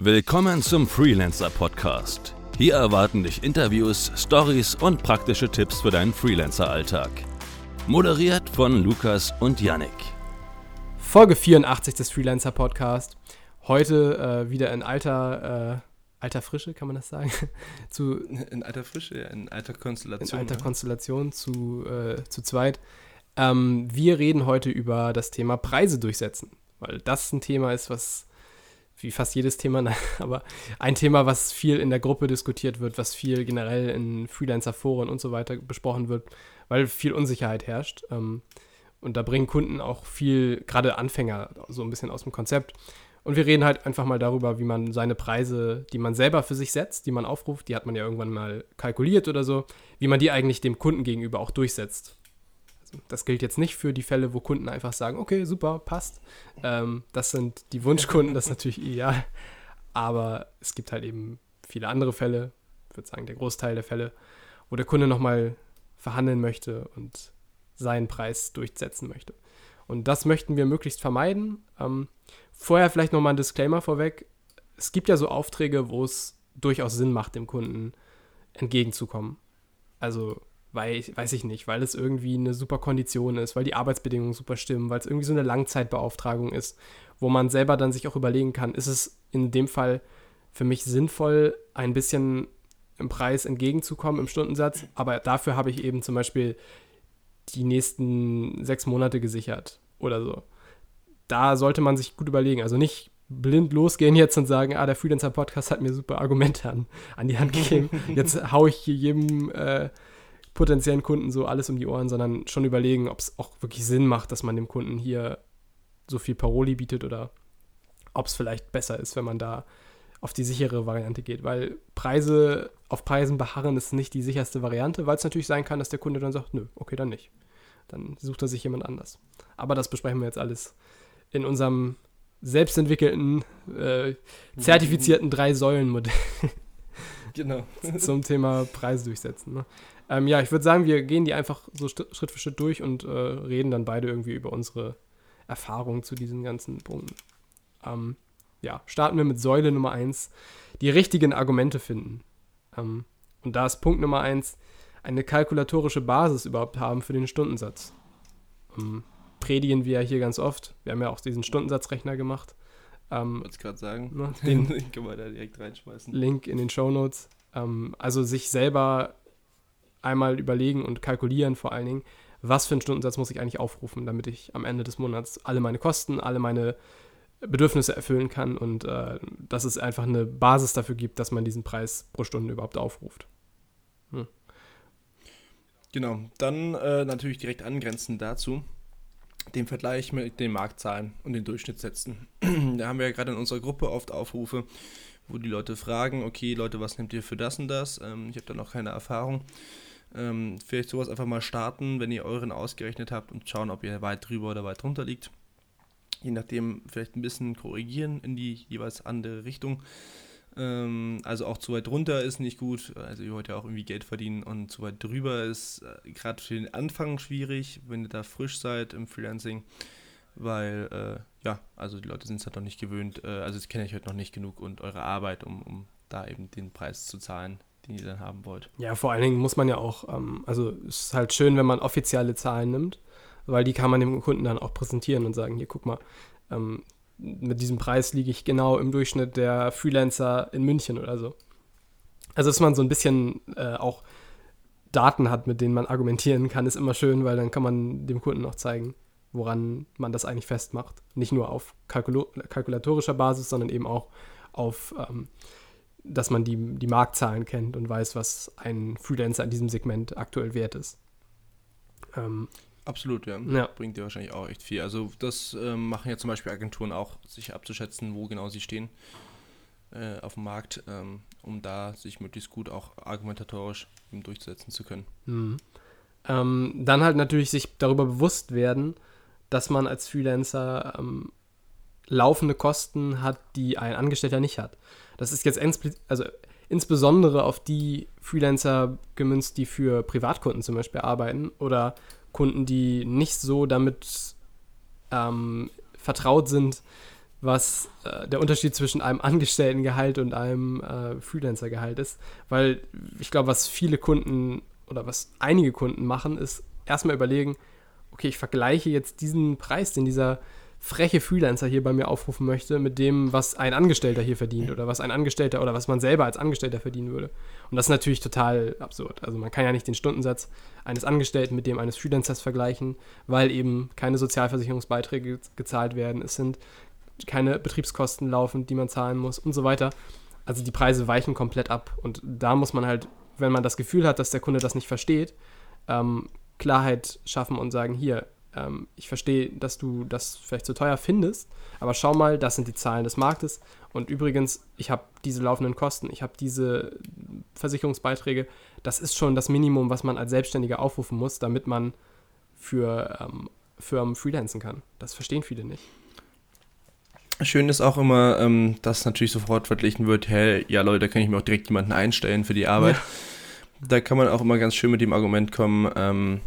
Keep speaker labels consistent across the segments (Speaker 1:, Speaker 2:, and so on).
Speaker 1: Willkommen zum Freelancer Podcast. Hier erwarten dich Interviews, Stories und praktische Tipps für deinen Freelancer-Alltag. Moderiert von Lukas und Yannick.
Speaker 2: Folge 84 des Freelancer Podcast. Heute äh, wieder in alter, äh, alter Frische, kann man das sagen?
Speaker 3: zu, in alter Frische, in alter Konstellation.
Speaker 2: In alter ja. Konstellation zu, äh, zu zweit. Ähm, wir reden heute über das Thema Preise durchsetzen, weil das ein Thema ist, was wie fast jedes Thema, aber ein Thema, was viel in der Gruppe diskutiert wird, was viel generell in Freelancer-Foren und so weiter besprochen wird, weil viel Unsicherheit herrscht. Ähm, und da bringen Kunden auch viel, gerade Anfänger, so ein bisschen aus dem Konzept. Und wir reden halt einfach mal darüber, wie man seine Preise, die man selber für sich setzt, die man aufruft, die hat man ja irgendwann mal kalkuliert oder so, wie man die eigentlich dem Kunden gegenüber auch durchsetzt. Das gilt jetzt nicht für die Fälle, wo Kunden einfach sagen, okay, super, passt. Ähm, das sind die Wunschkunden, das ist natürlich ideal. Aber es gibt halt eben viele andere Fälle, ich würde sagen, der Großteil der Fälle, wo der Kunde nochmal verhandeln möchte und seinen Preis durchsetzen möchte. Und das möchten wir möglichst vermeiden. Ähm, vorher vielleicht nochmal ein Disclaimer vorweg. Es gibt ja so Aufträge, wo es durchaus Sinn macht, dem Kunden entgegenzukommen. Also weil, weiß ich nicht, weil es irgendwie eine super Kondition ist, weil die Arbeitsbedingungen super stimmen, weil es irgendwie so eine Langzeitbeauftragung ist, wo man selber dann sich auch überlegen kann, ist es in dem Fall für mich sinnvoll, ein bisschen im Preis entgegenzukommen im Stundensatz, aber dafür habe ich eben zum Beispiel die nächsten sechs Monate gesichert oder so. Da sollte man sich gut überlegen. Also nicht blind losgehen jetzt und sagen, ah, der Freelancer-Podcast hat mir super Argumente an, an die Hand gegeben. Jetzt haue ich hier jedem äh, potenziellen Kunden so alles um die Ohren, sondern schon überlegen, ob es auch wirklich Sinn macht, dass man dem Kunden hier so viel Paroli bietet oder ob es vielleicht besser ist, wenn man da auf die sichere Variante geht, weil Preise auf Preisen beharren ist nicht die sicherste Variante, weil es natürlich sein kann, dass der Kunde dann sagt, nö, okay, dann nicht. Dann sucht er sich jemand anders. Aber das besprechen wir jetzt alles in unserem selbstentwickelten, äh, zertifizierten Drei-Säulen-Modell. Genau. Zum Thema Preise durchsetzen. Ne? Ähm, ja, ich würde sagen, wir gehen die einfach so Schritt für Schritt durch und äh, reden dann beide irgendwie über unsere Erfahrungen zu diesen ganzen Punkten. Ähm, ja, starten wir mit Säule Nummer 1, die richtigen Argumente finden. Ähm, und da ist Punkt Nummer 1, eine kalkulatorische Basis überhaupt haben für den Stundensatz. Ähm, predigen wir ja hier ganz oft. Wir haben ja auch diesen Stundensatzrechner gemacht.
Speaker 3: Ähm, Wollte ich gerade sagen.
Speaker 2: Ne, den Link können wir da direkt reinschmeißen. Link in den Show Notes. Ähm, also sich selber einmal überlegen und kalkulieren vor allen Dingen, was für einen Stundensatz muss ich eigentlich aufrufen, damit ich am Ende des Monats alle meine Kosten, alle meine Bedürfnisse erfüllen kann und äh, dass es einfach eine Basis dafür gibt, dass man diesen Preis pro Stunde überhaupt aufruft. Hm.
Speaker 3: Genau, dann äh, natürlich direkt angrenzend dazu den Vergleich mit den Marktzahlen und den Durchschnittssätzen. da haben wir ja gerade in unserer Gruppe oft Aufrufe, wo die Leute fragen, okay Leute, was nehmt ihr für das und das? Ähm, ich habe da noch keine Erfahrung. Ähm, vielleicht sowas einfach mal starten, wenn ihr euren ausgerechnet habt und schauen, ob ihr weit drüber oder weit drunter liegt. Je nachdem vielleicht ein bisschen korrigieren in die jeweils andere Richtung. Ähm, also auch zu weit drunter ist nicht gut. Also ihr wollt ja auch irgendwie Geld verdienen und zu weit drüber ist äh, gerade für den Anfang schwierig, wenn ihr da frisch seid im Freelancing. Weil, äh, ja, also die Leute sind es halt noch nicht gewöhnt. Äh, also das kenne ich heute noch nicht genug und eure Arbeit, um, um da eben den Preis zu zahlen, den ihr dann haben wollt.
Speaker 2: Ja, vor allen Dingen muss man ja auch, ähm, also es ist halt schön, wenn man offizielle Zahlen nimmt, weil die kann man dem Kunden dann auch präsentieren und sagen, hier guck mal, ähm, mit diesem Preis liege ich genau im Durchschnitt der Freelancer in München oder so. Also, dass man so ein bisschen äh, auch Daten hat, mit denen man argumentieren kann, ist immer schön, weil dann kann man dem Kunden auch zeigen, woran man das eigentlich festmacht. Nicht nur auf Kalkul kalkulatorischer Basis, sondern eben auch auf, ähm, dass man die, die Marktzahlen kennt und weiß, was ein Freelancer in diesem Segment aktuell wert ist.
Speaker 3: Ähm, Absolut, ja. ja. Bringt dir wahrscheinlich auch echt viel. Also das ähm, machen ja zum Beispiel Agenturen auch, sich abzuschätzen, wo genau sie stehen äh, auf dem Markt, ähm, um da sich möglichst gut auch argumentatorisch durchsetzen zu können.
Speaker 2: Mhm. Ähm, dann halt natürlich sich darüber bewusst werden, dass man als Freelancer ähm, laufende Kosten hat, die ein Angestellter nicht hat. Das ist jetzt also insbesondere auf die Freelancer gemünzt, die für Privatkunden zum Beispiel arbeiten oder Kunden, die nicht so damit ähm, vertraut sind, was äh, der Unterschied zwischen einem Angestelltengehalt und einem äh, Freelancer-Gehalt ist. Weil ich glaube, was viele Kunden oder was einige Kunden machen, ist erstmal überlegen, okay, ich vergleiche jetzt diesen Preis, den dieser freche Freelancer hier bei mir aufrufen möchte, mit dem, was ein Angestellter hier verdient oder was ein Angestellter oder was man selber als Angestellter verdienen würde. Und das ist natürlich total absurd. Also man kann ja nicht den Stundensatz eines Angestellten mit dem eines Freelancers vergleichen, weil eben keine Sozialversicherungsbeiträge gezahlt werden. Es sind keine Betriebskosten laufen, die man zahlen muss und so weiter. Also die Preise weichen komplett ab. Und da muss man halt, wenn man das Gefühl hat, dass der Kunde das nicht versteht, ähm, Klarheit schaffen und sagen, hier, ähm, ich verstehe, dass du das vielleicht zu teuer findest, aber schau mal, das sind die Zahlen des Marktes. Und übrigens, ich habe diese laufenden Kosten, ich habe diese Versicherungsbeiträge. Das ist schon das Minimum, was man als Selbstständiger aufrufen muss, damit man für ähm, Firmen freelancen kann. Das verstehen viele nicht.
Speaker 3: Schön ist auch immer, ähm, dass natürlich sofort verglichen wird, hey, ja Leute, da kann ich mir auch direkt jemanden einstellen für die Arbeit. Ja. Da kann man auch immer ganz schön mit dem Argument kommen, ähm,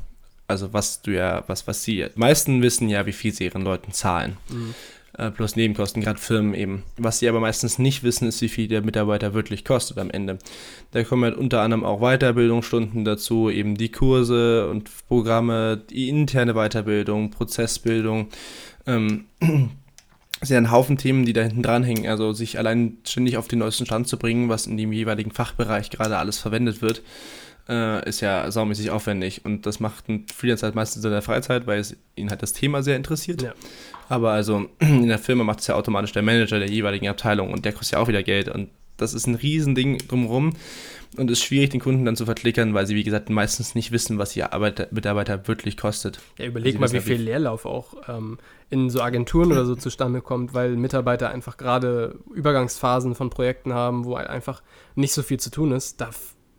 Speaker 3: also was du ja, was, was sie, meisten wissen ja, wie viel sie ihren Leuten zahlen. Mhm. Äh, plus Nebenkosten, gerade Firmen eben. Was sie aber meistens nicht wissen, ist, wie viel der Mitarbeiter wirklich kostet am Ende. Da kommen halt unter anderem auch Weiterbildungsstunden dazu, eben die Kurse und Programme, die interne Weiterbildung, Prozessbildung. Ähm, sind ein Haufen Themen, die da hinten dranhängen. Also sich allein ständig auf den neuesten Stand zu bringen, was in dem jeweiligen Fachbereich gerade alles verwendet wird, äh, ist ja saumäßig aufwendig. Und das macht ein Freelancer halt meistens in der Freizeit, weil es ihn halt das Thema sehr interessiert. Ja. Aber also in der Firma macht es ja automatisch der Manager der jeweiligen Abteilung und der kostet ja auch wieder Geld. Und das ist ein Riesending drumherum und ist schwierig, den Kunden dann zu verklickern, weil sie, wie gesagt, meistens nicht wissen, was ihr Arbeiter, Mitarbeiter wirklich kostet.
Speaker 2: Ja, überleg mal, wie viel Leerlauf auch ähm, in so Agenturen oder so zustande kommt, weil Mitarbeiter einfach gerade Übergangsphasen von Projekten haben, wo einfach nicht so viel zu tun ist. Da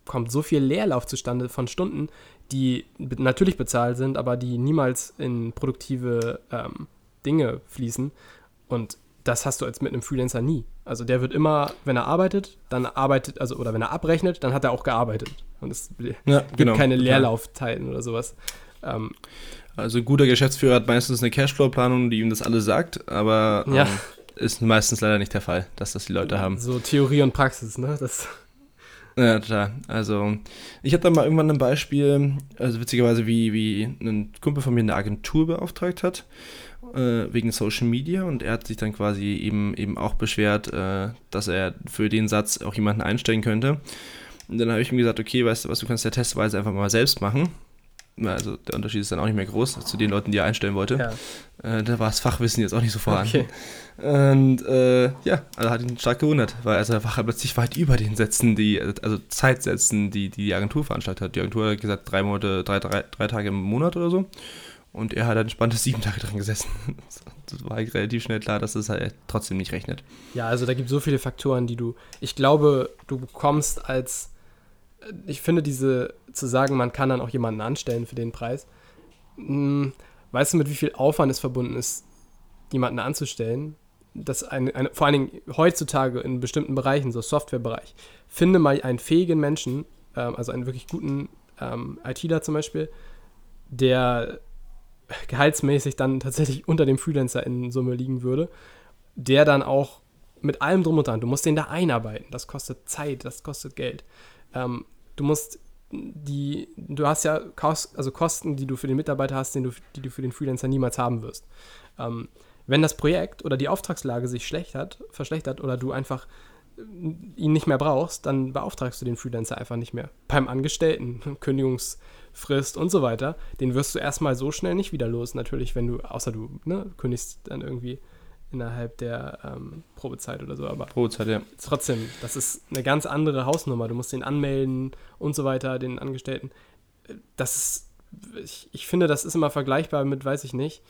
Speaker 2: kommt so viel Leerlauf zustande von Stunden, die natürlich bezahlt sind, aber die niemals in produktive ähm, Dinge fließen. Und das hast du als mit einem Freelancer nie. Also der wird immer, wenn er arbeitet, dann arbeitet, also oder wenn er abrechnet, dann hat er auch gearbeitet. Und es ja, gibt genau, keine Leerlaufzeiten oder sowas. Ähm,
Speaker 3: also ein guter Geschäftsführer hat meistens eine Cashflow-Planung, die ihm das alles sagt, aber ähm, ist meistens leider nicht der Fall, dass das die Leute haben.
Speaker 2: So Theorie und Praxis, ne? Das
Speaker 3: ja, total. Also, ich hatte da mal irgendwann ein Beispiel, also witzigerweise, wie, wie ein Kumpel von mir eine Agentur beauftragt hat äh, wegen Social Media und er hat sich dann quasi eben, eben auch beschwert, äh, dass er für den Satz auch jemanden einstellen könnte. Und dann habe ich ihm gesagt, okay, weißt du was, du kannst ja testweise einfach mal selbst machen. Also der Unterschied ist dann auch nicht mehr groß zu den Leuten, die er einstellen wollte. Ja. Äh, da war das Fachwissen jetzt auch nicht so vorhanden. Okay. Und äh, ja, also hat ihn stark gewundert, weil also er war plötzlich weit über den Sätzen, die, also Zeitsätzen, die die Agentur veranstaltet hat. Die Agentur hat gesagt, drei Monate, drei, drei, drei Tage im Monat oder so. Und er hat dann entspannte sieben Tage dran gesessen. Das war halt relativ schnell klar, dass es halt trotzdem nicht rechnet.
Speaker 2: Ja, also da gibt es so viele Faktoren, die du. Ich glaube, du bekommst als. Ich finde diese zu sagen, man kann dann auch jemanden anstellen für den Preis. Hm, weißt du, mit wie viel Aufwand es verbunden ist, jemanden anzustellen? Das eine, eine, vor allen Dingen heutzutage in bestimmten Bereichen, so Softwarebereich, finde mal einen fähigen Menschen, ähm, also einen wirklich guten ähm, ITler zum Beispiel, der gehaltsmäßig dann tatsächlich unter dem Freelancer in Summe liegen würde, der dann auch mit allem drum und dran, du musst den da einarbeiten, das kostet Zeit, das kostet Geld. Ähm, du musst die, du hast ja Kost, also Kosten, die du für den Mitarbeiter hast, den du, die du für den Freelancer niemals haben wirst. Ähm, wenn das Projekt oder die Auftragslage sich schlecht hat, verschlechtert oder du einfach ihn nicht mehr brauchst, dann beauftragst du den Freelancer einfach nicht mehr. Beim Angestellten, Kündigungsfrist und so weiter, den wirst du erstmal so schnell nicht wieder los, natürlich, wenn du, außer du ne, kündigst dann irgendwie innerhalb der ähm, Probezeit oder so, aber
Speaker 3: Probezeit, ja.
Speaker 2: trotzdem, das ist eine ganz andere Hausnummer. Du musst den anmelden und so weiter, den Angestellten. Das ist, ich, ich finde, das ist immer vergleichbar mit, weiß ich nicht,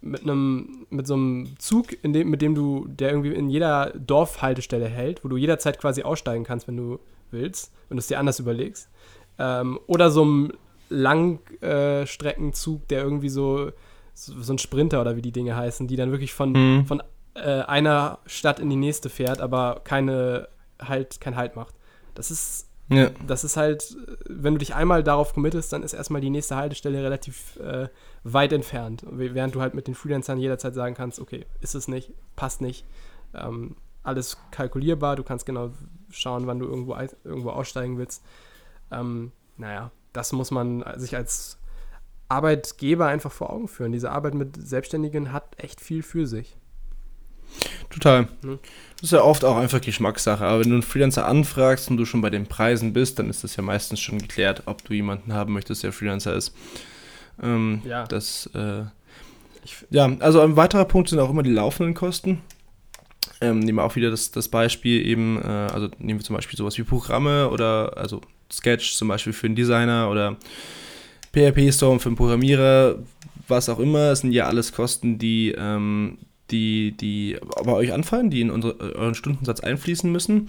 Speaker 2: mit einem, mit so einem Zug, in dem, mit dem du, der irgendwie in jeder Dorfhaltestelle hält, wo du jederzeit quasi aussteigen kannst, wenn du willst, wenn du es dir anders überlegst. Ähm, oder so einem Langstreckenzug, äh, der irgendwie so, so, so, ein Sprinter oder wie die Dinge heißen, die dann wirklich von, mhm. von äh, einer Stadt in die nächste fährt, aber keine Halt, kein Halt macht. Das ist ja. das ist halt, wenn du dich einmal darauf committest, dann ist erstmal die nächste Haltestelle relativ äh, weit entfernt. Während du halt mit den Freelancern jederzeit sagen kannst, okay, ist es nicht, passt nicht. Ähm, alles kalkulierbar, du kannst genau schauen, wann du irgendwo, irgendwo aussteigen willst. Ähm, naja, das muss man sich als Arbeitgeber einfach vor Augen führen. Diese Arbeit mit Selbstständigen hat echt viel für sich.
Speaker 3: Total. Das ist ja oft auch einfach Geschmackssache. Aber wenn du einen Freelancer anfragst und du schon bei den Preisen bist, dann ist das ja meistens schon geklärt, ob du jemanden haben möchtest, der Freelancer ist. Ähm, ja. Das, äh, ja, also ein weiterer Punkt sind auch immer die laufenden Kosten. Ähm, nehmen wir auch wieder das, das Beispiel eben, äh, also nehmen wir zum Beispiel sowas wie Programme oder also Sketch zum Beispiel für einen Designer oder PHP-Storm für einen Programmierer, was auch immer. Es sind ja alles Kosten, die, ähm, die, die bei euch anfallen, die in unsere, euren Stundensatz einfließen müssen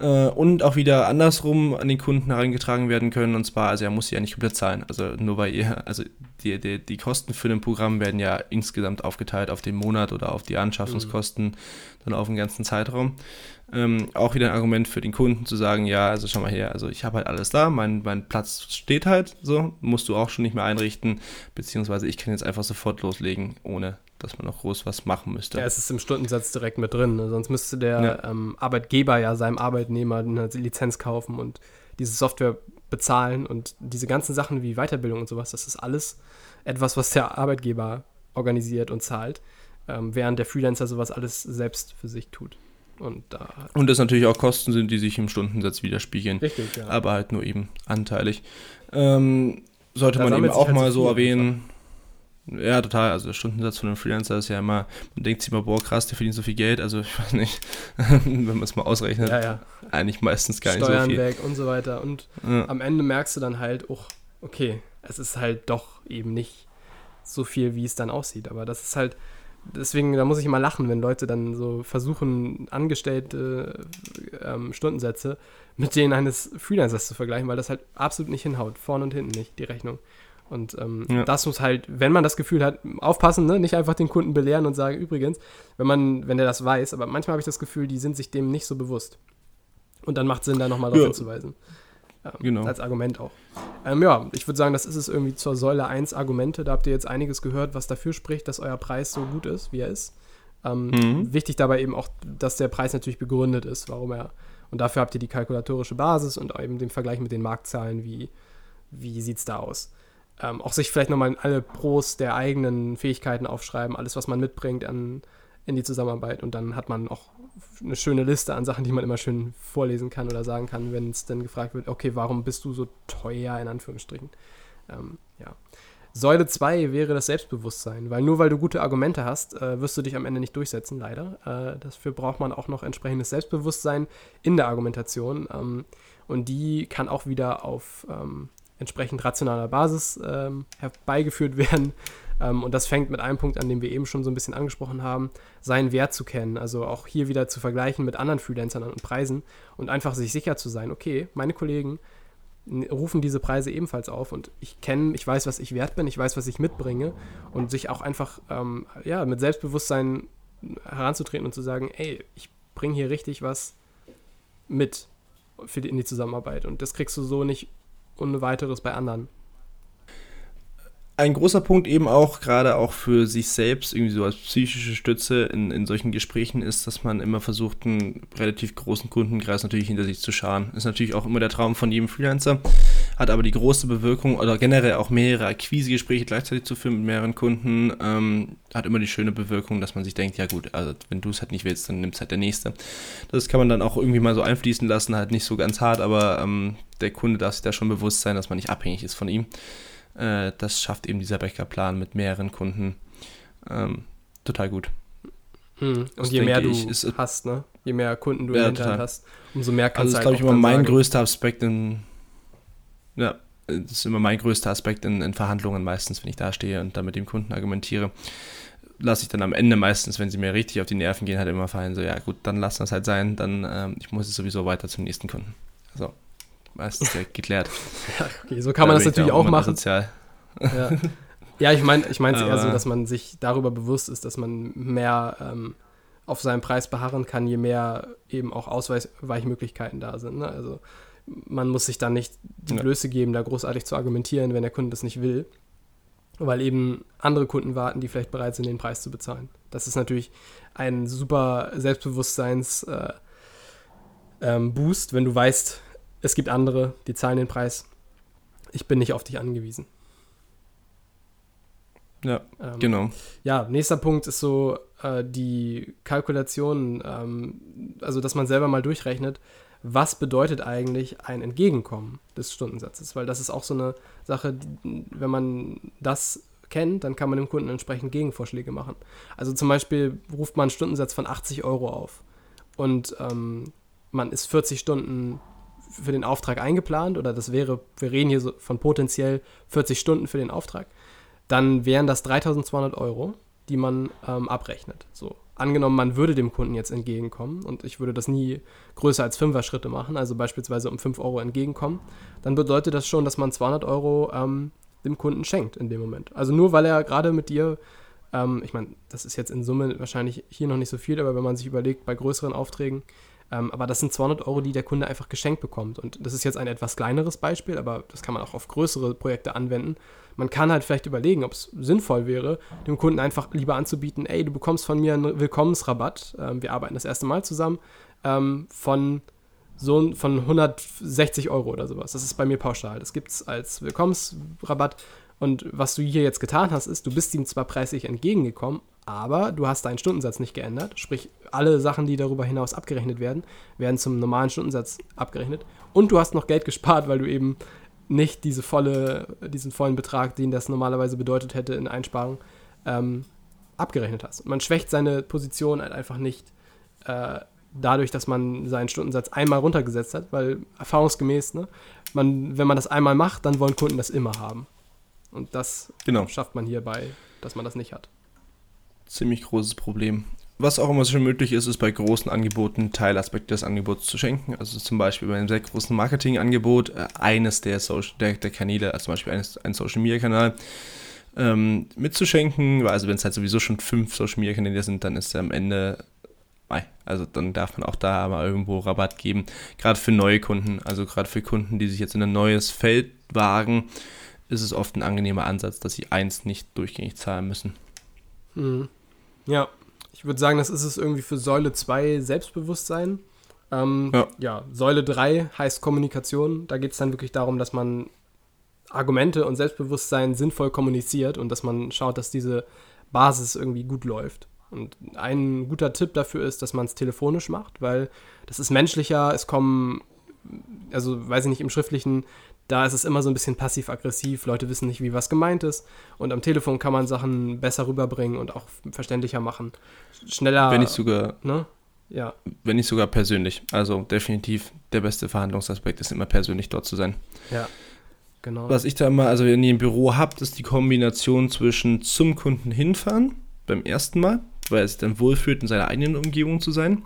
Speaker 3: äh, und auch wieder andersrum an den Kunden herangetragen werden können. Und zwar, also er muss sie ja nicht komplett zahlen. Also nur weil ihr, also die, die, die Kosten für ein Programm werden ja insgesamt aufgeteilt auf den Monat oder auf die Anschaffungskosten, mhm. dann auf den ganzen Zeitraum. Ähm, auch wieder ein Argument für den Kunden zu sagen, ja, also schau mal her, also ich habe halt alles da, mein, mein Platz steht halt so, musst du auch schon nicht mehr einrichten, beziehungsweise ich kann jetzt einfach sofort loslegen, ohne dass man noch groß was machen müsste.
Speaker 2: Ja, es ist im Stundensatz direkt mit drin, ne? sonst müsste der ja. ähm, Arbeitgeber ja seinem Arbeitnehmer eine Lizenz kaufen und diese Software bezahlen und diese ganzen Sachen wie Weiterbildung und sowas, das ist alles etwas, was der Arbeitgeber organisiert und zahlt, ähm, während der Freelancer sowas alles selbst für sich tut. Und, da
Speaker 3: und das natürlich auch Kosten sind, die sich im Stundensatz widerspiegeln. Richtig, ja. Aber halt nur eben anteilig. Ähm, sollte da man eben auch halt mal so erwähnen. Ja, total. Also der Stundensatz von einem Freelancer ist ja immer, man denkt sich immer, boah, krass, der verdient so viel Geld. Also ich weiß nicht, wenn man es mal ausrechnet, ja, ja. eigentlich meistens gar
Speaker 2: Steuern
Speaker 3: nicht so viel.
Speaker 2: weg und so weiter. Und ja. am Ende merkst du dann halt, oh, okay, es ist halt doch eben nicht so viel, wie es dann aussieht. Aber das ist halt, deswegen, da muss ich immer lachen, wenn Leute dann so versuchen, angestellte ähm, Stundensätze mit denen eines Freelancers zu vergleichen, weil das halt absolut nicht hinhaut. Vorne und hinten nicht, die Rechnung. Und ähm, ja. das muss halt, wenn man das Gefühl hat, aufpassen, ne? nicht einfach den Kunden belehren und sagen, übrigens, wenn man, wenn der das weiß, aber manchmal habe ich das Gefühl, die sind sich dem nicht so bewusst. Und dann macht es Sinn, da nochmal darauf ja. hinzuweisen. Ähm, genau. Als Argument auch. Ähm, ja, ich würde sagen, das ist es irgendwie zur Säule 1 Argumente. Da habt ihr jetzt einiges gehört, was dafür spricht, dass euer Preis so gut ist, wie er ist. Ähm, mhm. Wichtig dabei eben auch, dass der Preis natürlich begründet ist, warum er. Und dafür habt ihr die kalkulatorische Basis und eben den Vergleich mit den Marktzahlen, wie, wie sieht es da aus. Ähm, auch sich vielleicht nochmal alle Pros der eigenen Fähigkeiten aufschreiben, alles, was man mitbringt an, in die Zusammenarbeit. Und dann hat man auch eine schöne Liste an Sachen, die man immer schön vorlesen kann oder sagen kann, wenn es dann gefragt wird, okay, warum bist du so teuer, in Anführungsstrichen. Ähm, ja. Säule 2 wäre das Selbstbewusstsein, weil nur weil du gute Argumente hast, äh, wirst du dich am Ende nicht durchsetzen, leider. Äh, dafür braucht man auch noch entsprechendes Selbstbewusstsein in der Argumentation. Ähm, und die kann auch wieder auf ähm, entsprechend rationaler Basis ähm, herbeigeführt werden. Ähm, und das fängt mit einem Punkt an, den wir eben schon so ein bisschen angesprochen haben, seinen Wert zu kennen. Also auch hier wieder zu vergleichen mit anderen Freelancern und Preisen und einfach sich sicher zu sein, okay, meine Kollegen rufen diese Preise ebenfalls auf und ich kenne, ich weiß, was ich wert bin, ich weiß, was ich mitbringe und sich auch einfach ähm, ja, mit Selbstbewusstsein heranzutreten und zu sagen, ey, ich bringe hier richtig was mit für die, in die Zusammenarbeit und das kriegst du so nicht ohne weiteres bei anderen
Speaker 3: ein großer Punkt eben auch, gerade auch für sich selbst, irgendwie so als psychische Stütze in, in solchen Gesprächen ist, dass man immer versucht, einen relativ großen Kundenkreis natürlich hinter sich zu scharen. Ist natürlich auch immer der Traum von jedem Freelancer, hat aber die große Bewirkung oder generell auch mehrere Akquisegespräche gleichzeitig zu führen mit mehreren Kunden, ähm, hat immer die schöne Bewirkung, dass man sich denkt, ja gut, also wenn du es halt nicht willst, dann nimmt es halt der Nächste. Das kann man dann auch irgendwie mal so einfließen lassen, halt nicht so ganz hart, aber ähm, der Kunde darf sich da schon bewusst sein, dass man nicht abhängig ist von ihm. Äh, das schafft eben dieser Backup-Plan mit mehreren Kunden ähm, total gut.
Speaker 2: Hm. Und je mehr du ich, hast, ne? je mehr Kunden du ja, in der hast, umso mehr kannst
Speaker 3: also du halt Das ist, glaube ich, immer mein sagen. größter Aspekt in. Ja, das ist immer mein größter Aspekt in, in Verhandlungen meistens, wenn ich da stehe und da mit dem Kunden argumentiere lasse ich dann am Ende meistens, wenn sie mir richtig auf die Nerven gehen, halt immer fallen, so, ja gut, dann lass das halt sein, dann, ähm, ich muss es sowieso weiter zum nächsten Kunden. Meistens direkt geklärt.
Speaker 2: ja, okay, so kann man das natürlich auch machen. Sozial. Ja. ja, ich meine ich es eher so, dass man sich darüber bewusst ist, dass man mehr ähm, auf seinen Preis beharren kann, je mehr eben auch Ausweichmöglichkeiten da sind. Ne? Also man muss sich dann nicht die. Blöße geben, da großartig zu argumentieren, wenn der Kunde das nicht will. Weil eben andere Kunden warten, die vielleicht bereit sind, den Preis zu bezahlen. Das ist natürlich ein super Selbstbewusstseins-Boost, äh, ähm, Boost, wenn du weißt, es gibt andere, die zahlen den Preis. Ich bin nicht auf dich angewiesen.
Speaker 3: Ja,
Speaker 2: Ähm,
Speaker 3: genau.
Speaker 2: Ja, nächster Punkt ist so äh, die Kalkulation, ähm, also dass man selber mal durchrechnet, was bedeutet eigentlich ein Entgegenkommen des Stundensatzes, weil das ist auch so eine Sache, die, wenn man das kennt, dann kann man dem Kunden entsprechend Gegenvorschläge machen. Also zum Beispiel ruft man einen Stundensatz von 80 Euro auf und ähm, man ist 40 Stunden für den Auftrag eingeplant oder das wäre, wir reden hier so von potenziell 40 Stunden für den Auftrag, dann wären das 3200 Euro, die man ähm, abrechnet. So, angenommen, man würde dem Kunden jetzt entgegenkommen und ich würde das nie größer als 5er Schritte machen, also beispielsweise um 5 Euro entgegenkommen, dann bedeutet das schon, dass man 200 Euro ähm, dem Kunden schenkt in dem Moment. Also nur weil er gerade mit dir, ähm, ich meine, das ist jetzt in Summe wahrscheinlich hier noch nicht so viel, aber wenn man sich überlegt, bei größeren Aufträgen, ähm, aber das sind 200 Euro, die der Kunde einfach geschenkt bekommt. Und das ist jetzt ein etwas kleineres Beispiel, aber das kann man auch auf größere Projekte anwenden. Man kann halt vielleicht überlegen, ob es sinnvoll wäre, dem Kunden einfach lieber anzubieten, ey, du bekommst von mir einen Willkommensrabatt, ähm, wir arbeiten das erste Mal zusammen, ähm, von so von 160 Euro oder sowas. Das ist bei mir pauschal. Das gibt es als Willkommensrabatt. Und was du hier jetzt getan hast, ist, du bist ihm zwar preislich entgegengekommen, aber du hast deinen Stundensatz nicht geändert. Sprich, alle Sachen, die darüber hinaus abgerechnet werden, werden zum normalen Stundensatz abgerechnet. Und du hast noch Geld gespart, weil du eben nicht diese volle, diesen vollen Betrag, den das normalerweise bedeutet hätte in Einsparung, ähm, abgerechnet hast. Und man schwächt seine Position halt einfach nicht äh, dadurch, dass man seinen Stundensatz einmal runtergesetzt hat, weil erfahrungsgemäß, ne, man, wenn man das einmal macht, dann wollen Kunden das immer haben. Und das
Speaker 3: Genau.
Speaker 2: schafft man hierbei, dass man das nicht hat.
Speaker 3: Ziemlich großes Problem. Was auch immer schon möglich ist, ist bei großen Angeboten Teilaspekte des Angebots zu schenken. Also zum Beispiel bei einem sehr großen Marketingangebot äh, eines der, Social, der, der Kanäle, also zum Beispiel eines, ein Social Media Kanal, ähm, mitzuschenken. Also wenn es halt sowieso schon fünf Social Media Kanäle sind, dann ist er am Ende, also dann darf man auch da mal irgendwo Rabatt geben. Gerade für neue Kunden, also gerade für Kunden, die sich jetzt in ein neues Feld wagen, ist es oft ein angenehmer Ansatz, dass sie eins nicht durchgängig zahlen müssen.
Speaker 2: Mhm. Ja, ich würde sagen, das ist es irgendwie für Säule 2 Selbstbewusstsein. Ähm, ja.
Speaker 3: Ja.
Speaker 2: Säule 3 heißt Kommunikation. Da geht es dann wirklich darum, dass man Argumente und Selbstbewusstsein sinnvoll kommuniziert und dass man schaut, dass diese Basis irgendwie gut läuft. Und ein guter Tipp dafür ist, dass man es telefonisch macht, weil das ist menschlicher, es kommen, also weiß ich nicht, im Schriftlichen, da ist es immer so ein bisschen passiv-aggressiv, Leute wissen nicht, wie was gemeint ist. Und am Telefon kann man Sachen besser rüberbringen und auch verständlicher machen. Schneller.
Speaker 3: Wenn nicht sogar
Speaker 2: Ne? Ja.
Speaker 3: wenn nicht sogar persönlich. Also definitiv der beste Verhandlungsaspekt ist immer persönlich dort zu sein.
Speaker 2: Ja. Genau.
Speaker 3: Was ich da immer, also wenn ihr ein Büro habt, ist die Kombination zwischen zum Kunden hinfahren beim ersten Mal, weil sich dann wohlfühlt, in seiner eigenen Umgebung zu sein,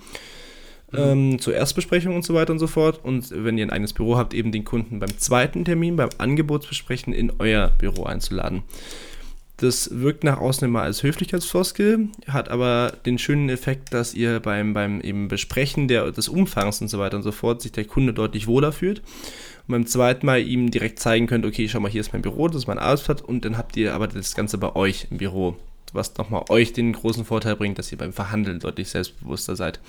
Speaker 3: ähm, zur Erstbesprechung und so weiter und so fort. Und wenn ihr ein eigenes Büro habt, eben den Kunden beim zweiten Termin, beim Angebotsbesprechen in euer Büro einzuladen. Das wirkt nach außen immer als Höflichkeitsfloskel, hat aber den schönen Effekt, dass ihr beim, beim eben Besprechen der, des Umfangs und so weiter und so fort sich der Kunde deutlich wohler fühlt. Und beim zweiten Mal ihm direkt zeigen könnt, okay, schau mal, hier ist mein Büro, das ist mein Arbeitsplatz und dann habt ihr aber das Ganze bei euch im Büro, was nochmal euch den großen Vorteil bringt, dass ihr beim Verhandeln deutlich selbstbewusster seid.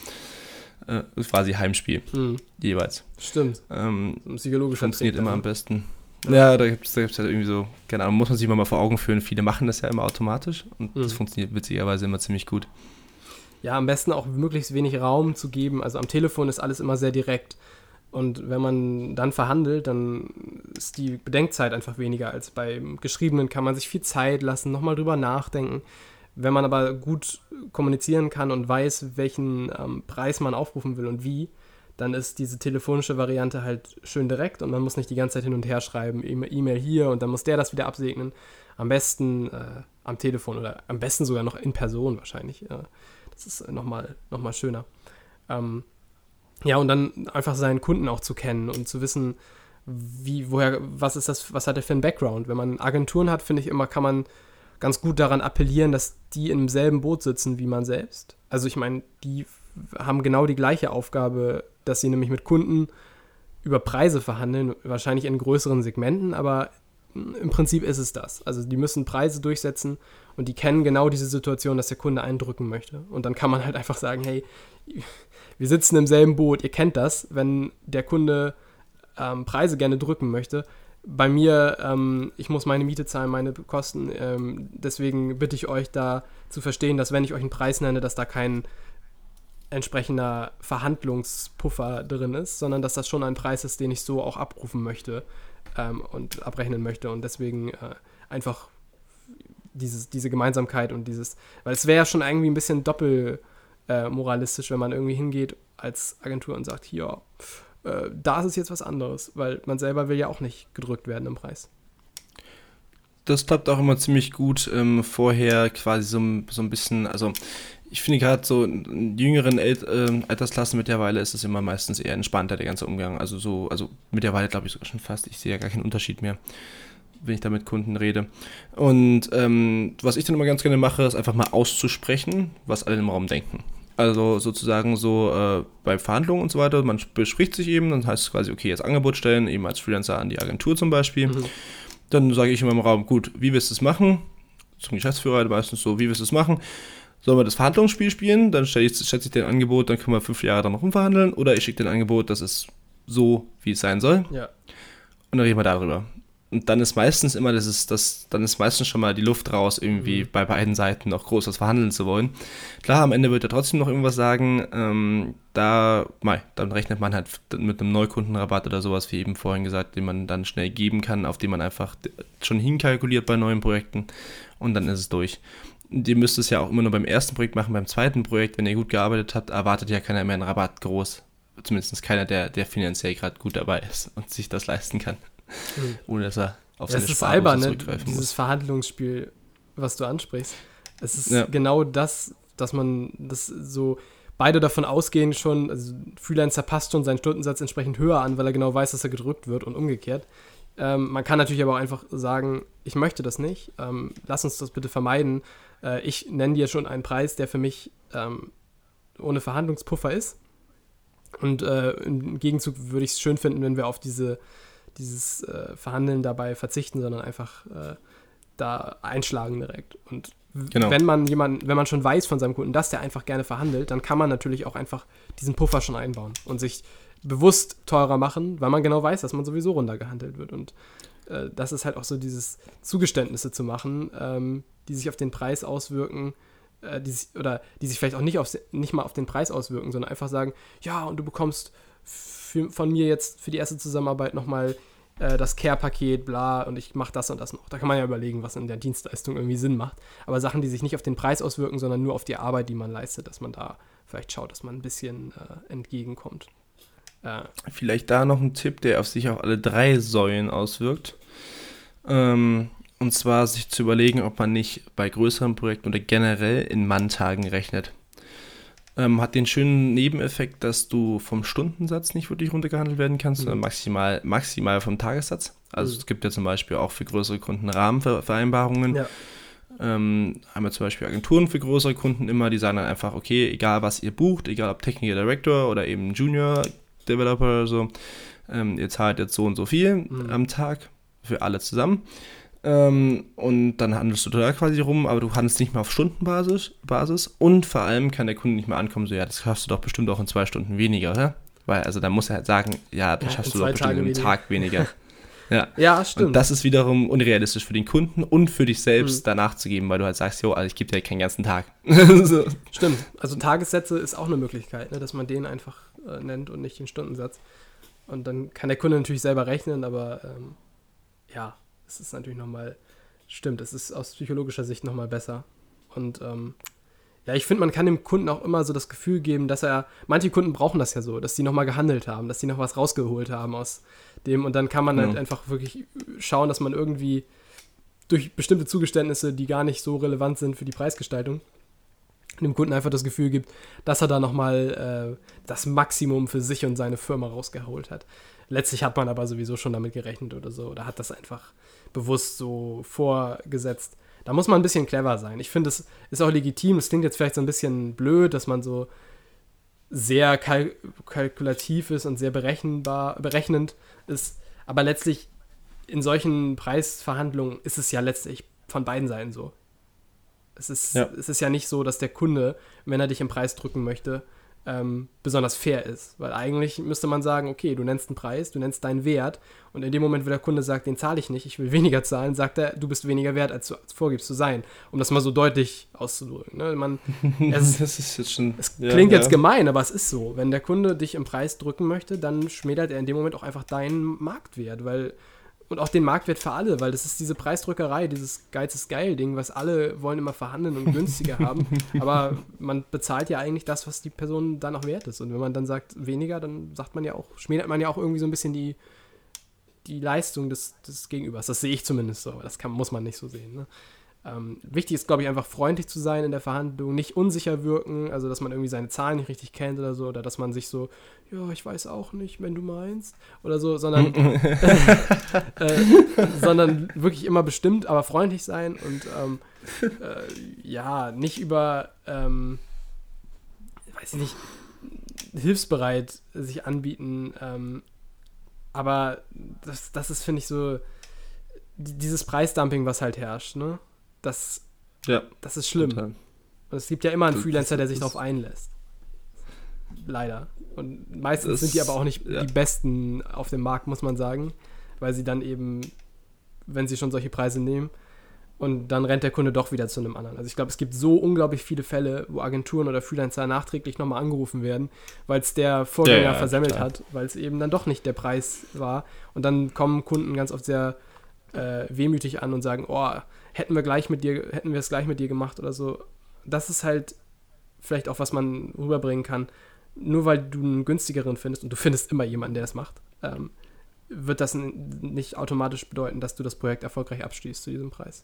Speaker 3: Äh, quasi Heimspiel,
Speaker 2: Hm,
Speaker 3: jeweils.
Speaker 2: stimmt.
Speaker 3: Ähm,
Speaker 2: Ein psychologischer
Speaker 3: funktioniert immer am besten. Ja, da gibt es da gibt's halt irgendwie so, keine Ahnung, muss man sich mal vor Augen führen. Viele machen das ja immer automatisch und das
Speaker 2: Mhm.
Speaker 3: funktioniert witzigerweise immer ziemlich gut.
Speaker 2: Ja, am besten auch möglichst wenig Raum zu geben. Also am Telefon ist alles immer sehr direkt. Und wenn man dann verhandelt, dann ist die Bedenkzeit einfach weniger als beim Geschriebenen. Kann man sich viel Zeit lassen, nochmal drüber nachdenken. Wenn man aber gut kommunizieren kann und weiß, welchen ähm, Preis man aufrufen will und wie, dann ist diese telefonische Variante halt schön direkt und man muss nicht die ganze Zeit hin und her schreiben, E-Mail hier und dann muss der das wieder absegnen. Am besten äh, am Telefon oder am besten sogar noch in Person wahrscheinlich. Äh, das ist nochmal noch mal schöner. Ähm, ja, und dann einfach seinen Kunden auch zu kennen und zu wissen, wie, woher, was ist das, was hat er für einen Background? Wenn man Agenturen hat, finde ich immer, kann man ganz gut daran appellieren, dass die im selben Boot sitzen wie man selbst. Also ich meine, die haben genau die gleiche Aufgabe, dass sie nämlich mit Kunden über Preise verhandeln, wahrscheinlich in größeren Segmenten, aber im Prinzip ist es das. Also die müssen Preise durchsetzen und die kennen genau diese Situation, dass der Kunde eindrücken möchte. Und dann kann man halt einfach sagen, hey, wir sitzen im selben Boot, ihr kennt das, wenn der Kunde ähm, Preise gerne drücken möchte. Bei mir, ähm, ich muss meine Miete zahlen, meine Kosten. Ähm, deswegen bitte ich euch da zu verstehen, dass wenn ich euch einen Preis nenne, dass da kein entsprechender Verhandlungspuffer drin ist, sondern dass das schon ein Preis ist, den ich so auch abrufen möchte ähm, und abrechnen möchte. Und deswegen äh, einfach dieses, diese Gemeinsamkeit und dieses, weil es wäre ja schon irgendwie ein bisschen doppelmoralistisch, äh, wenn man irgendwie hingeht als Agentur und sagt, hier, äh, da ist es jetzt was anderes, weil man selber will ja auch nicht gedrückt werden im Preis.
Speaker 3: Das klappt auch immer ziemlich gut ähm, vorher quasi so, so ein bisschen, also ich finde gerade so in jüngeren El äh, Altersklassen mittlerweile ist es immer meistens eher entspannter, der ganze Umgang. Also so, also mittlerweile glaube ich sogar schon fast, ich sehe ja gar keinen Unterschied mehr, wenn ich da mit Kunden rede. Und ähm, was ich dann immer ganz gerne mache, ist einfach mal auszusprechen, was alle im Raum denken. Also sozusagen so äh, bei Verhandlungen und so weiter, man bespricht sich eben, dann heißt es quasi, okay, jetzt Angebot stellen, eben als Freelancer an die Agentur zum Beispiel. Mhm. Dann sage ich immer im Raum, gut, wie willst du es machen? Zum Geschäftsführer meistens so, wie willst du es machen? Sollen wir das Verhandlungsspiel spielen? Dann stelle ich, schätze ich den Angebot, dann können wir fünf Jahre dann noch umverhandeln. Oder ich schicke den Angebot, das ist so, wie es sein soll.
Speaker 2: Ja.
Speaker 3: Und dann reden wir darüber. Und dann ist meistens immer, das ist, das, dann ist meistens schon mal die Luft raus, irgendwie mhm. bei beiden Seiten noch groß was verhandeln zu wollen. Klar, am Ende wird er trotzdem noch irgendwas sagen. Ähm, da, mei, dann rechnet man halt mit einem Neukundenrabatt oder sowas, wie eben vorhin gesagt, den man dann schnell geben kann, auf den man einfach schon hinkalkuliert bei neuen Projekten. Und dann ist es durch ihr müsst es ja auch immer nur beim ersten Projekt machen, beim zweiten Projekt, wenn ihr gut gearbeitet habt, erwartet ja keiner mehr einen Rabatt groß. Zumindest keiner, der, der finanziell gerade gut dabei ist und sich das leisten kann. Mhm. Ohne dass er auf
Speaker 2: seine
Speaker 3: das
Speaker 2: ist albern, ne? Dieses muss. Verhandlungsspiel, was du ansprichst. Es ist ja. genau das, dass man das so beide davon ausgehen schon, also Freelancer passt schon seinen Stundensatz entsprechend höher an, weil er genau weiß, dass er gedrückt wird und umgekehrt. Ähm, man kann natürlich aber auch einfach sagen, ich möchte das nicht, ähm, lass uns das bitte vermeiden äh, ich nenne dir schon einen Preis, der für mich ähm, ohne Verhandlungspuffer ist. Und äh, im Gegenzug würde ich es schön finden, wenn wir auf diese, dieses äh, Verhandeln dabei verzichten, sondern einfach äh, da einschlagen direkt. Und genau. wenn man jemanden, wenn man schon weiß von seinem Kunden, dass der einfach gerne verhandelt, dann kann man natürlich auch einfach diesen Puffer schon einbauen und sich bewusst teurer machen, weil man genau weiß, dass man sowieso runtergehandelt wird. Und äh, das ist halt auch so dieses Zugeständnisse zu machen, ähm, die sich auf den Preis auswirken, äh, die sich, oder die sich vielleicht auch nicht, auf, nicht mal auf den Preis auswirken, sondern einfach sagen, ja, und du bekommst für, von mir jetzt für die erste Zusammenarbeit nochmal äh, das Care-Paket, bla, und ich mache das und das noch. Da kann man ja überlegen, was in der Dienstleistung irgendwie Sinn macht. Aber Sachen, die sich nicht auf den Preis auswirken, sondern nur auf die Arbeit, die man leistet, dass man da vielleicht schaut, dass man ein bisschen äh, entgegenkommt.
Speaker 3: Äh, vielleicht da noch ein Tipp, der auf sich auf alle drei Säulen auswirkt. Ähm, und zwar sich zu überlegen, ob man nicht bei größeren Projekten oder generell in Manntagen rechnet. Ähm, hat den schönen Nebeneffekt, dass du vom Stundensatz nicht wirklich runtergehandelt werden kannst, mhm. sondern maximal, maximal vom Tagessatz. Also mhm. es gibt ja zum Beispiel auch für größere Kunden Rahmenvereinbarungen. Ja. Ähm, haben wir zum Beispiel Agenturen für größere Kunden immer, die sagen dann einfach, okay, egal was ihr bucht, egal ob Technical Director oder eben Junior Developer oder so, ähm, ihr zahlt jetzt so und so viel mhm. am Tag für alle zusammen. Ähm, und dann handelst du da quasi rum, aber du handelst nicht mehr auf Stundenbasis Basis, und vor allem kann der Kunde nicht mehr ankommen, so ja, das schaffst du doch bestimmt auch in zwei Stunden weniger, oder? Weil, also da muss er halt sagen, ja, das ja, schaffst du doch bestimmt Tage einen Tag weniger. ja.
Speaker 2: ja, stimmt.
Speaker 3: Und das ist wiederum unrealistisch für den Kunden und für dich selbst mhm. danach zu geben, weil du halt sagst, jo, also ich gebe dir keinen ganzen Tag.
Speaker 2: so. Stimmt. Also Tagessätze ist auch eine Möglichkeit, ne, dass man den einfach äh, nennt und nicht den Stundensatz. Und dann kann der Kunde natürlich selber rechnen, aber ähm, ja, es ist natürlich nochmal, stimmt, es ist aus psychologischer Sicht nochmal besser. Und ähm, ja, ich finde, man kann dem Kunden auch immer so das Gefühl geben, dass er, manche Kunden brauchen das ja so, dass die nochmal gehandelt haben, dass die noch was rausgeholt haben aus dem. Und dann kann man ja. halt einfach wirklich schauen, dass man irgendwie durch bestimmte Zugeständnisse, die gar nicht so relevant sind für die Preisgestaltung, dem Kunden einfach das Gefühl gibt, dass er da nochmal äh, das Maximum für sich und seine Firma rausgeholt hat. Letztlich hat man aber sowieso schon damit gerechnet oder so, oder hat das einfach bewusst so vorgesetzt. Da muss man ein bisschen clever sein. Ich finde, es ist auch legitim. Es klingt jetzt vielleicht so ein bisschen blöd, dass man so sehr kalk kalkulativ ist und sehr berechenbar, berechnend ist. Aber letztlich in solchen Preisverhandlungen ist es ja letztlich von beiden Seiten so. Es ist, ja. es ist ja nicht so, dass der Kunde, wenn er dich im Preis drücken möchte, ähm, besonders fair ist. Weil eigentlich müsste man sagen, okay, du nennst einen Preis, du nennst deinen Wert und in dem Moment, wo der Kunde sagt, den zahle ich nicht, ich will weniger zahlen, sagt er, du bist weniger wert, als du vorgibst zu sein. Um das mal so deutlich auszudrücken. Ne? Man, es, das ist jetzt schon, es ja, klingt ja. jetzt gemein, aber es ist so. Wenn der Kunde dich im Preis drücken möchte, dann schmälert er in dem Moment auch einfach deinen Marktwert, weil und auch den Marktwert für alle, weil das ist diese Preisdrückerei, dieses Geiz ist geil Ding, was alle wollen immer verhandeln und günstiger haben. Aber man bezahlt ja eigentlich das, was die Person dann auch wert ist. Und wenn man dann sagt weniger, dann sagt man ja auch, schmälert man ja auch irgendwie so ein bisschen die, die Leistung des, des Gegenübers. Das sehe ich zumindest so, aber das kann, muss man nicht so sehen. Ne? Ähm, wichtig ist, glaube ich, einfach freundlich zu sein in der Verhandlung, nicht unsicher wirken, also dass man irgendwie seine Zahlen nicht richtig kennt oder so, oder dass man sich so, ja, ich weiß auch nicht, wenn du meinst, oder so, sondern, äh, sondern wirklich immer bestimmt, aber freundlich sein und ähm, äh, ja, nicht über, ähm, weiß ich nicht, hilfsbereit sich anbieten, ähm, aber das, das ist, finde ich, so dieses Preisdumping, was halt herrscht, ne? Das, ja, das ist schlimm. Total. Und es gibt ja immer einen Freelancer, der sich darauf einlässt. Leider. Und meistens das, sind die aber auch nicht ja. die besten auf dem Markt, muss man sagen, weil sie dann eben, wenn sie schon solche Preise nehmen, und dann rennt der Kunde doch wieder zu einem anderen. Also ich glaube, es gibt so unglaublich viele Fälle, wo Agenturen oder Freelancer nachträglich nochmal angerufen werden, weil es der Vorgänger ja, ja, versemmelt klar. hat, weil es eben dann doch nicht der Preis war. Und dann kommen Kunden ganz oft sehr äh, wehmütig an und sagen, oh, hätten wir gleich mit dir, hätten wir es gleich mit dir gemacht oder so. Das ist halt vielleicht auch, was man rüberbringen kann. Nur weil du einen günstigeren findest und du findest immer jemanden, der das macht, ähm, wird das nicht automatisch bedeuten, dass du das Projekt erfolgreich abschließt zu diesem Preis.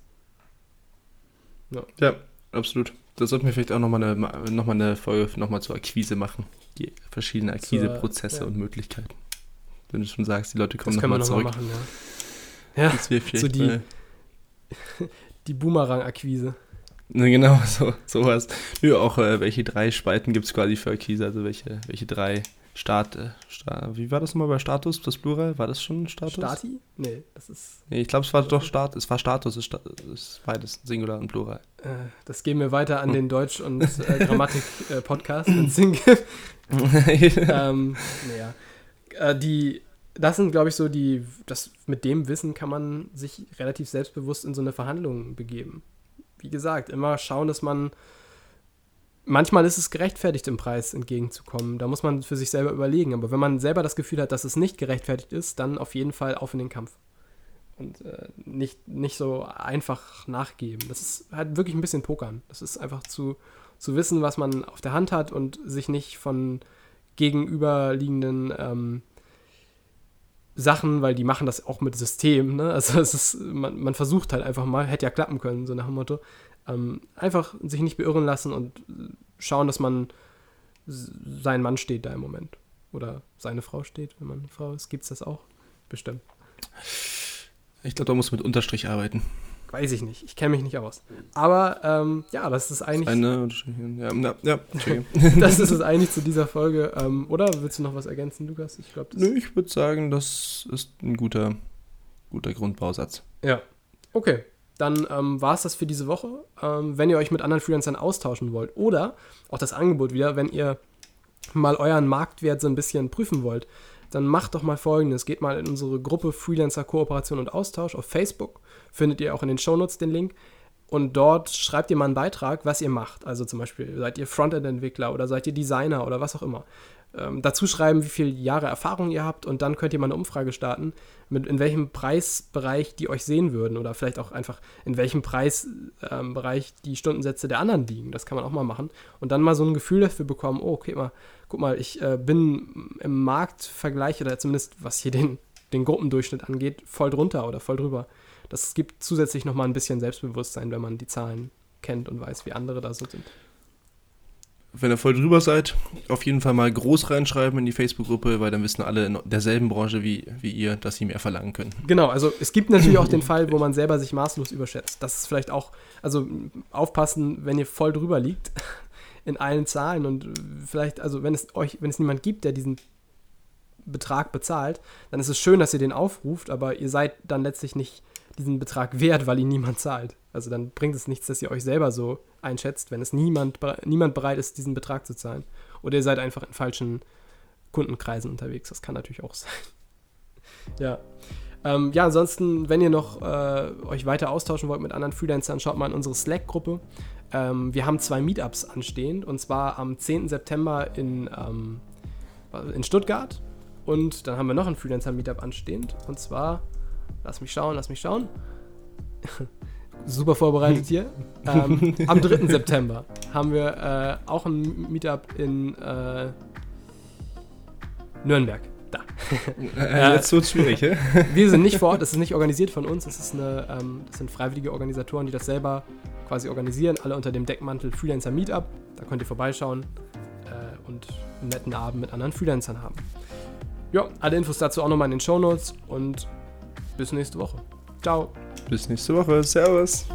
Speaker 3: Ja, ja absolut. Da sollten wir vielleicht auch nochmal eine, noch eine Folge nochmal zur Akquise machen. Die verschiedenen Akquiseprozesse ja. und Möglichkeiten. Wenn du schon sagst, die Leute kommen nochmal noch zurück. Machen,
Speaker 2: ja. ja, das wäre vielleicht so die, die Boomerang-Akquise.
Speaker 3: Ne, genau, so, sowas. Nö, auch äh, welche drei Spalten gibt es quasi für Akquise, also welche, welche drei Start, äh, Start, wie war das nochmal bei Status, das Plural? War das schon Status?
Speaker 2: Stati? Nee, das ist.
Speaker 3: Nee, ich glaube, es war doch Start, es war Status, es ist beides, Singular und Plural.
Speaker 2: Äh, das geben wir weiter an den Deutsch- und äh, Grammatik-Podcast, wenn es ähm, naja. Äh, die das sind, glaube ich, so die, das, mit dem Wissen kann man sich relativ selbstbewusst in so eine Verhandlung begeben. Wie gesagt, immer schauen, dass man, manchmal ist es gerechtfertigt, im Preis entgegenzukommen. Da muss man für sich selber überlegen. Aber wenn man selber das Gefühl hat, dass es nicht gerechtfertigt ist, dann auf jeden Fall auf in den Kampf. Und äh, nicht, nicht so einfach nachgeben. Das ist halt wirklich ein bisschen Pokern. Das ist einfach zu, zu wissen, was man auf der Hand hat und sich nicht von gegenüberliegenden ähm, Sachen, weil die machen das auch mit System. Ne? Also es ist, man, man, versucht halt einfach mal, hätte ja klappen können, so nach dem Motto. Ähm, einfach sich nicht beirren lassen und schauen, dass man sein Mann steht da im Moment. Oder seine Frau steht, wenn man eine Frau ist. Gibt es das auch? Bestimmt.
Speaker 3: Ich glaube, da muss mit Unterstrich arbeiten.
Speaker 2: Weiß ich nicht. Ich kenne mich nicht aus. Aber ähm, ja, das ist eigentlich. Eine, ja, ja, ja das ist es eigentlich zu dieser Folge. Ähm, oder willst du noch was ergänzen, Lukas?
Speaker 3: Ich glaube, Nö, ich würde sagen, das ist ein guter, guter Grundbausatz.
Speaker 2: Ja. Okay. Dann ähm, war es das für diese Woche. Ähm, wenn ihr euch mit anderen Freelancern austauschen wollt oder auch das Angebot wieder, wenn ihr mal euren Marktwert so ein bisschen prüfen wollt, dann macht doch mal folgendes. Geht mal in unsere Gruppe Freelancer Kooperation und Austausch auf Facebook. Findet ihr auch in den Shownotes den Link. Und dort schreibt ihr mal einen Beitrag, was ihr macht. Also zum Beispiel, seid ihr Frontend-Entwickler oder seid ihr Designer oder was auch immer. Ähm, dazu schreiben, wie viele Jahre Erfahrung ihr habt und dann könnt ihr mal eine Umfrage starten, mit in welchem Preisbereich die euch sehen würden oder vielleicht auch einfach in welchem Preisbereich ähm, die Stundensätze der anderen liegen. Das kann man auch mal machen und dann mal so ein Gefühl dafür bekommen, oh, okay, mal, guck mal, ich äh, bin im Marktvergleich oder zumindest was hier den, den Gruppendurchschnitt angeht, voll drunter oder voll drüber. Das gibt zusätzlich nochmal ein bisschen Selbstbewusstsein, wenn man die Zahlen kennt und weiß, wie andere da so sind
Speaker 3: wenn ihr voll drüber seid, auf jeden Fall mal groß reinschreiben in die Facebook-Gruppe, weil dann wissen alle in derselben Branche wie, wie ihr, dass sie mehr verlangen können.
Speaker 2: Genau, also es gibt natürlich auch den Fall, wo man selber sich maßlos überschätzt. Das ist vielleicht auch, also aufpassen, wenn ihr voll drüber liegt. in allen Zahlen und vielleicht, also wenn es euch, wenn es niemand gibt, der diesen Betrag bezahlt, dann ist es schön, dass ihr den aufruft, aber ihr seid dann letztlich nicht diesen Betrag wert, weil ihn niemand zahlt. Also dann bringt es nichts, dass ihr euch selber so einschätzt, wenn es niemand, niemand bereit ist, diesen Betrag zu zahlen. Oder ihr seid einfach in falschen Kundenkreisen unterwegs. Das kann natürlich auch sein. ja. Ähm, ja, ansonsten, wenn ihr noch äh, euch weiter austauschen wollt mit anderen Freelancern, schaut mal in unsere Slack-Gruppe. Ähm, wir haben zwei Meetups anstehend und zwar am 10. September in, ähm, in Stuttgart und dann haben wir noch ein Freelancer-Meetup anstehend und zwar, lass mich schauen, lass mich schauen. Super vorbereitet hier. ähm, am 3. September haben wir äh, auch ein Meetup in äh, Nürnberg. Da.
Speaker 3: Äh, jetzt wird es schwierig, hä?
Speaker 2: Wir sind nicht vor Ort, das ist nicht organisiert von uns. Das, ist eine, ähm, das sind freiwillige Organisatoren, die das selber quasi organisieren. Alle unter dem Deckmantel Freelancer Meetup. Da könnt ihr vorbeischauen äh, und einen netten Abend mit anderen Freelancern haben. Ja, alle Infos dazu auch nochmal in den Show Notes und bis nächste Woche. Ciao.
Speaker 3: Bis nächste Woche. Servus.